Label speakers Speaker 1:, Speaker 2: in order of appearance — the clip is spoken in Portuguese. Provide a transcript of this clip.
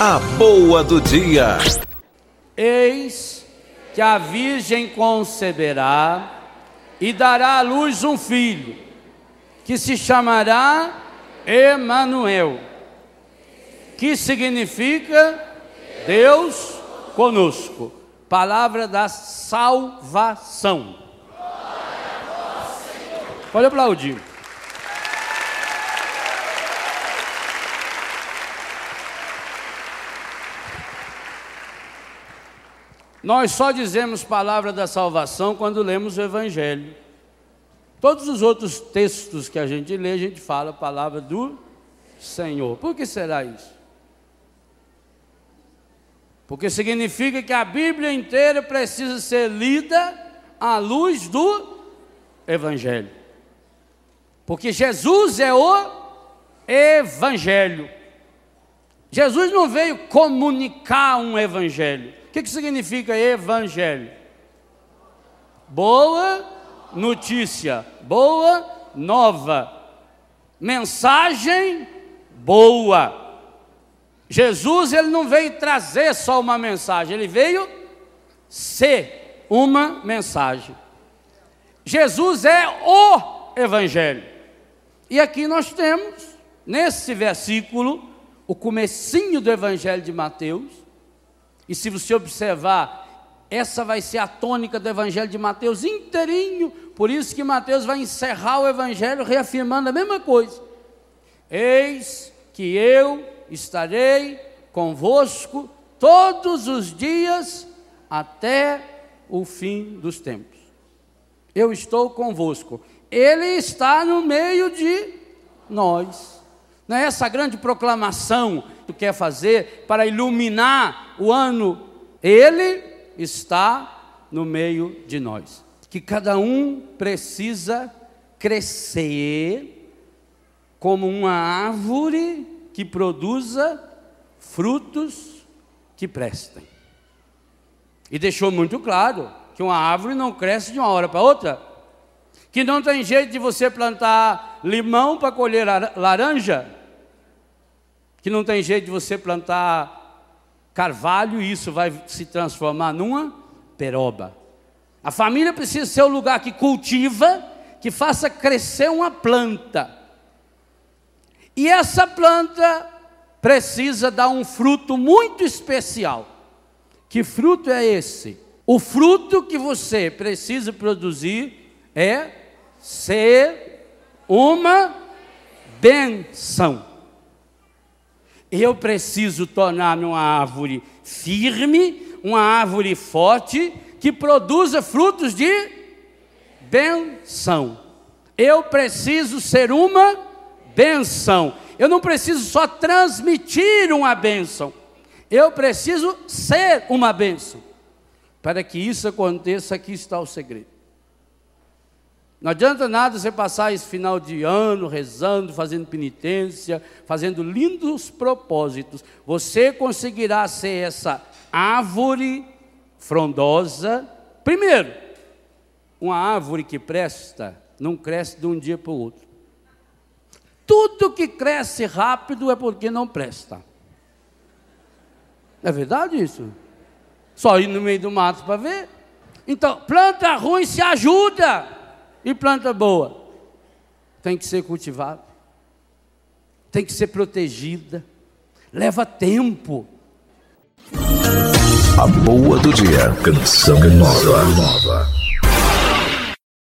Speaker 1: A boa do dia.
Speaker 2: Eis que a virgem conceberá e dará à luz um filho, que se chamará Emanuel, que significa Deus conosco. Palavra da salvação. Pode aplaudir. Nós só dizemos palavra da salvação quando lemos o Evangelho. Todos os outros textos que a gente lê, a gente fala a palavra do Senhor. Por que será isso? Porque significa que a Bíblia inteira precisa ser lida à luz do Evangelho. Porque Jesus é o Evangelho. Jesus não veio comunicar um Evangelho. O que, que significa evangelho? Boa notícia, boa nova, mensagem boa. Jesus ele não veio trazer só uma mensagem, ele veio ser uma mensagem. Jesus é o evangelho. E aqui nós temos nesse versículo o comecinho do evangelho de Mateus e se você observar, essa vai ser a tônica do Evangelho de Mateus inteirinho. Por isso que Mateus vai encerrar o Evangelho reafirmando a mesma coisa. Eis que eu estarei convosco todos os dias até o fim dos tempos. Eu estou convosco. Ele está no meio de nós. Não é essa grande proclamação que quer fazer para iluminar o ano? Ele está no meio de nós. Que cada um precisa crescer como uma árvore que produza frutos que prestem. E deixou muito claro que uma árvore não cresce de uma hora para outra. Que não tem jeito de você plantar limão para colher laranja que não tem jeito de você plantar carvalho e isso vai se transformar numa peroba. A família precisa ser o lugar que cultiva, que faça crescer uma planta. E essa planta precisa dar um fruto muito especial. Que fruto é esse? O fruto que você precisa produzir é ser uma benção. Eu preciso tornar-me uma árvore firme, uma árvore forte, que produza frutos de benção. Eu preciso ser uma benção. Eu não preciso só transmitir uma benção. Eu preciso ser uma benção. Para que isso aconteça, aqui está o segredo. Não adianta nada você passar esse final de ano rezando, fazendo penitência, fazendo lindos propósitos. Você conseguirá ser essa árvore frondosa. Primeiro, uma árvore que presta não cresce de um dia para o outro. Tudo que cresce rápido é porque não presta. É verdade isso? Só ir no meio do mato para ver. Então, planta ruim se ajuda. E planta boa? Tem que ser cultivada, tem que ser protegida, leva tempo.
Speaker 1: A boa do dia, canção nova. nova.